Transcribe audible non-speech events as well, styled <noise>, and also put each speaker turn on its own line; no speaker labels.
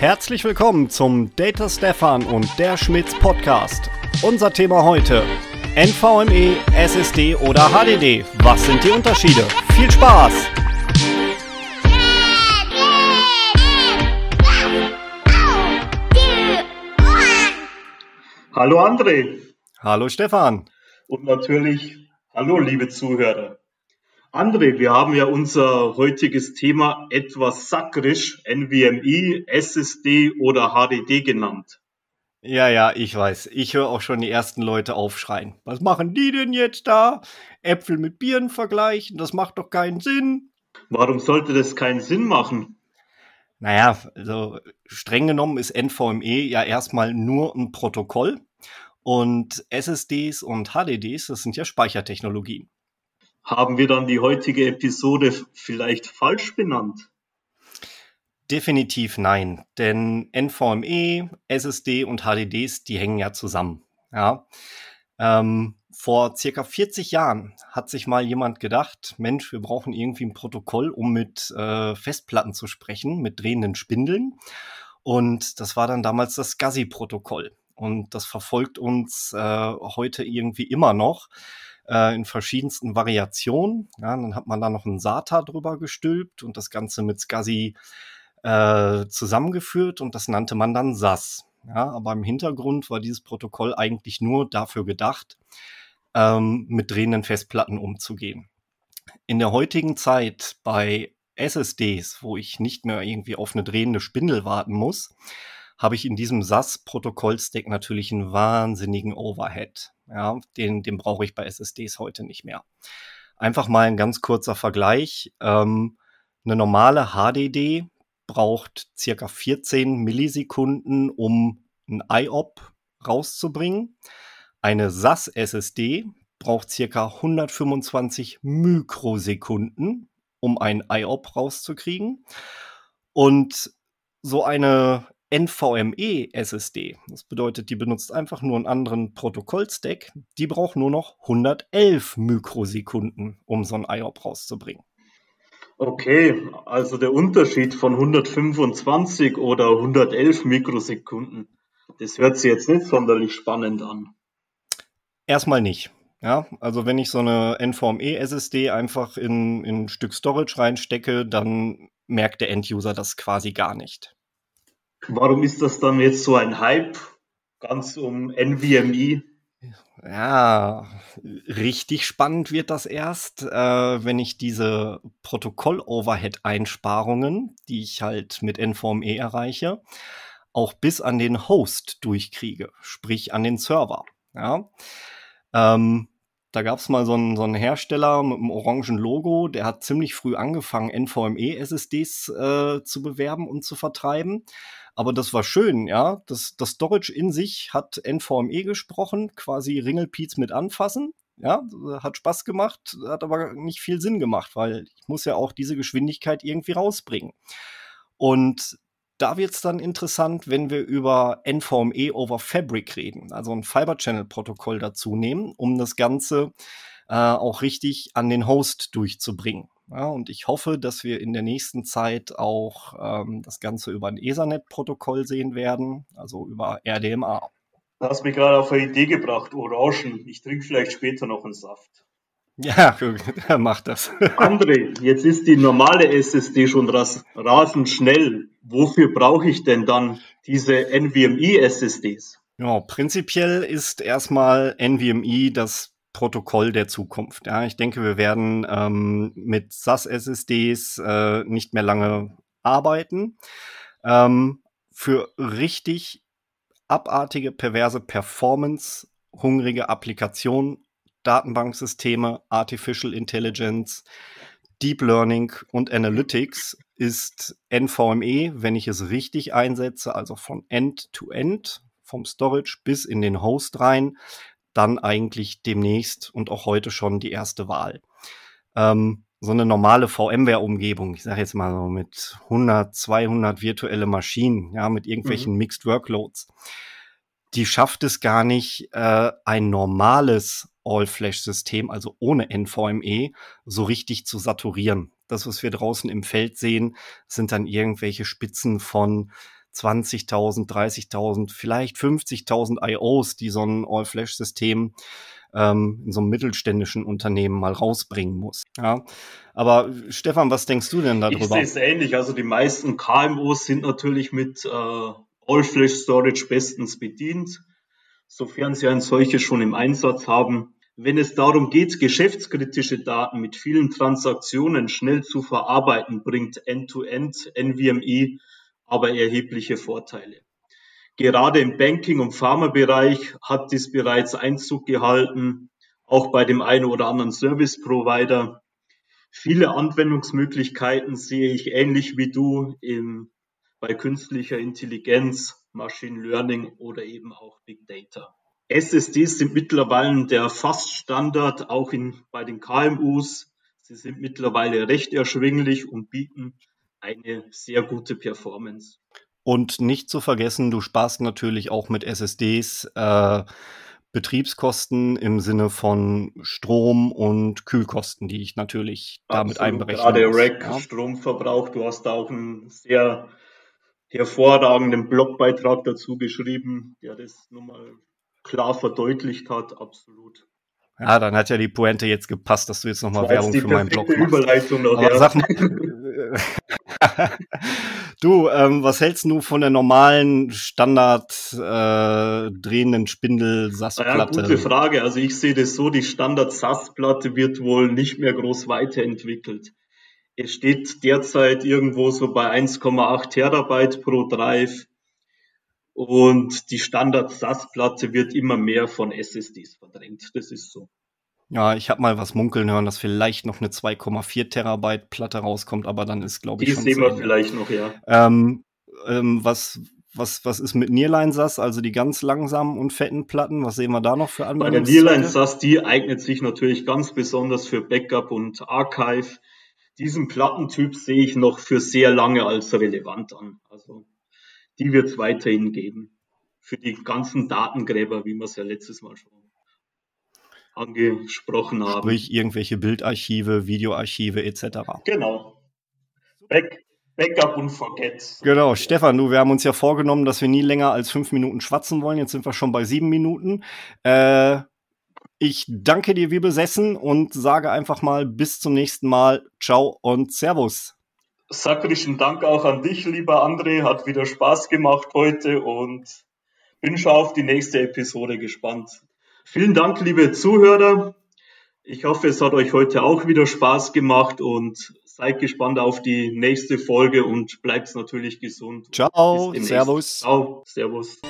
Herzlich willkommen zum Data Stefan und der Schmitz Podcast. Unser Thema heute: NVMe, SSD oder HDD. Was sind die Unterschiede? Viel Spaß!
Hallo André.
Hallo Stefan.
Und natürlich hallo liebe Zuhörer. André, wir haben ja unser heutiges Thema etwas sakrisch NVMe, SSD oder HDD genannt.
Ja, ja, ich weiß. Ich höre auch schon die ersten Leute aufschreien. Was machen die denn jetzt da? Äpfel mit Bieren vergleichen? Das macht doch keinen Sinn.
Warum sollte das keinen Sinn machen?
Naja, also streng genommen ist NVMe ja erstmal nur ein Protokoll und SSDs und HDDs, das sind ja Speichertechnologien.
Haben wir dann die heutige Episode vielleicht falsch benannt?
Definitiv nein, denn NVMe, SSD und HDDs, die hängen ja zusammen. Ja. Ähm, vor circa 40 Jahren hat sich mal jemand gedacht, Mensch, wir brauchen irgendwie ein Protokoll, um mit äh, Festplatten zu sprechen, mit drehenden Spindeln. Und das war dann damals das SCSI-Protokoll. Und das verfolgt uns äh, heute irgendwie immer noch äh, in verschiedensten Variationen. Ja, dann hat man da noch ein SATA drüber gestülpt und das Ganze mit SCSI äh, zusammengeführt und das nannte man dann SAS. Ja, aber im Hintergrund war dieses Protokoll eigentlich nur dafür gedacht, ähm, mit drehenden Festplatten umzugehen. In der heutigen Zeit bei SSDs, wo ich nicht mehr irgendwie auf eine drehende Spindel warten muss, habe ich in diesem SAS-Protokoll-Stack natürlich einen wahnsinnigen Overhead. Ja, den, den brauche ich bei SSDs heute nicht mehr. Einfach mal ein ganz kurzer Vergleich. Ähm, eine normale HDD braucht circa 14 Millisekunden, um ein IOP rauszubringen. Eine SAS-SSD braucht circa 125 Mikrosekunden, um ein IOP rauszukriegen. Und so eine NVMe SSD. Das bedeutet, die benutzt einfach nur einen anderen Protokollstack. Die braucht nur noch 111 Mikrosekunden, um so ein IOP rauszubringen.
Okay, also der Unterschied von 125 oder 111 Mikrosekunden, das hört sich jetzt nicht sonderlich spannend an.
Erstmal nicht. Ja, also wenn ich so eine NVMe SSD einfach in, in ein Stück Storage reinstecke, dann merkt der Enduser das quasi gar nicht.
Warum ist das dann jetzt so ein Hype, ganz um NVMe?
Ja, richtig spannend wird das erst, äh, wenn ich diese Protokoll-Overhead-Einsparungen, die ich halt mit NVMe erreiche, auch bis an den Host durchkriege, sprich an den Server. Ja. Ähm, da gab es mal so einen, so einen Hersteller mit einem orangen Logo, der hat ziemlich früh angefangen, NVMe-SSDs äh, zu bewerben und zu vertreiben. Aber das war schön, ja. Das, das Storage in sich hat NVMe gesprochen, quasi Ringelpiez mit anfassen. Ja, hat Spaß gemacht, hat aber nicht viel Sinn gemacht, weil ich muss ja auch diese Geschwindigkeit irgendwie rausbringen. Und da wird es dann interessant, wenn wir über NVMe over Fabric reden, also ein Fiber Channel Protokoll dazu nehmen, um das Ganze äh, auch richtig an den Host durchzubringen. Ja, und ich hoffe, dass wir in der nächsten Zeit auch ähm, das Ganze über ein Ethernet-Protokoll sehen werden, also über RDMA.
Du hast mich gerade auf eine Idee gebracht, Orangen. Ich trinke vielleicht später noch einen Saft.
Ja, <laughs> mach das.
André, jetzt ist die normale SSD schon rasend schnell. Wofür brauche ich denn dann diese NVMe-SSDs?
Ja, prinzipiell ist erstmal NVMe das Protokoll der Zukunft. Ja, ich denke, wir werden ähm, mit SAS-SSDs äh, nicht mehr lange arbeiten. Ähm, für richtig abartige, perverse Performance, hungrige Applikationen, Datenbanksysteme, Artificial Intelligence, Deep Learning und Analytics ist NVMe, wenn ich es richtig einsetze, also von End-to-End, -End, vom Storage bis in den Host rein, dann eigentlich demnächst und auch heute schon die erste Wahl. Ähm, so eine normale VMware-Umgebung, ich sage jetzt mal so mit 100, 200 virtuelle Maschinen, ja, mit irgendwelchen mhm. Mixed Workloads, die schafft es gar nicht, äh, ein normales All-Flash-System, also ohne NVMe, so richtig zu saturieren. Das, was wir draußen im Feld sehen, sind dann irgendwelche Spitzen von 20.000, 30.000, vielleicht 50.000 IOs, die so ein All-Flash-System ähm, in so einem mittelständischen Unternehmen mal rausbringen muss. Ja. Aber Stefan, was denkst du denn darüber? Ich
sehe es ähnlich. Also die meisten KMUs sind natürlich mit äh, All-Flash-Storage bestens bedient, sofern sie ein solches schon im Einsatz haben. Wenn es darum geht, geschäftskritische Daten mit vielen Transaktionen schnell zu verarbeiten, bringt End-to-End NVMe aber erhebliche Vorteile. Gerade im Banking- und Pharmabereich hat dies bereits Einzug gehalten, auch bei dem einen oder anderen Service-Provider. Viele Anwendungsmöglichkeiten sehe ich ähnlich wie du im, bei künstlicher Intelligenz, Machine Learning oder eben auch Big Data. SSDs sind mittlerweile der Fast-Standard, auch in, bei den KMUs. Sie sind mittlerweile recht erschwinglich und bieten eine sehr gute Performance.
Und nicht zu vergessen, du sparst natürlich auch mit SSDs äh, Betriebskosten im Sinne von Strom und Kühlkosten, die ich natürlich damit einberechne.
Gerade Rack, ja. Stromverbrauch, du hast da auch einen sehr hervorragenden Blogbeitrag dazu geschrieben, der das nochmal klar verdeutlicht hat, absolut.
Ja, dann hat ja die Pointe jetzt gepasst, dass du jetzt nochmal Werbung für meinen Blog machst.
Überleitung noch, Aber ja. sag mal, <laughs>
du, ähm, was hältst du von der normalen Standard äh, drehenden Spindel SAS-Platte?
Ja, gute Frage. Also ich sehe das so, die Standard SAS-Platte wird wohl nicht mehr groß weiterentwickelt. Es steht derzeit irgendwo so bei 1,8 Terabyte pro Drive. Und die Standard-SAS-Platte wird immer mehr von SSDs verdrängt. Das ist so.
Ja, ich habe mal was munkeln hören, dass vielleicht noch eine 2,4 Terabyte Platte rauskommt, aber dann ist, glaube ich,
Die schon sehen wir vielleicht noch, ja.
Ähm, ähm, was, was, was ist mit Nearline SAS, also die ganz langsamen und fetten Platten? Was sehen wir da noch für
Anwendungen? Bei der Nearline SAS, die eignet sich natürlich ganz besonders für Backup und Archive. Diesen Plattentyp sehe ich noch für sehr lange als relevant an. Also die wird es weiterhin geben. Für die ganzen Datengräber, wie wir es ja letztes Mal schon angesprochen haben.
Sprich irgendwelche Bildarchive, Videoarchive etc.
Genau. Back, Backup und Forget.
Genau, Stefan, du, wir haben uns ja vorgenommen, dass wir nie länger als fünf Minuten schwatzen wollen. Jetzt sind wir schon bei sieben Minuten. Äh, ich danke dir wie besessen und sage einfach mal bis zum nächsten Mal. Ciao und Servus.
Sakrischen Dank auch an dich, lieber André. Hat wieder Spaß gemacht heute und bin schon auf die nächste Episode gespannt. Vielen Dank, liebe Zuhörer. Ich hoffe, es hat euch heute auch wieder Spaß gemacht und seid gespannt auf die nächste Folge und bleibt natürlich gesund.
Ciao, Servus.
Ciao, Servus.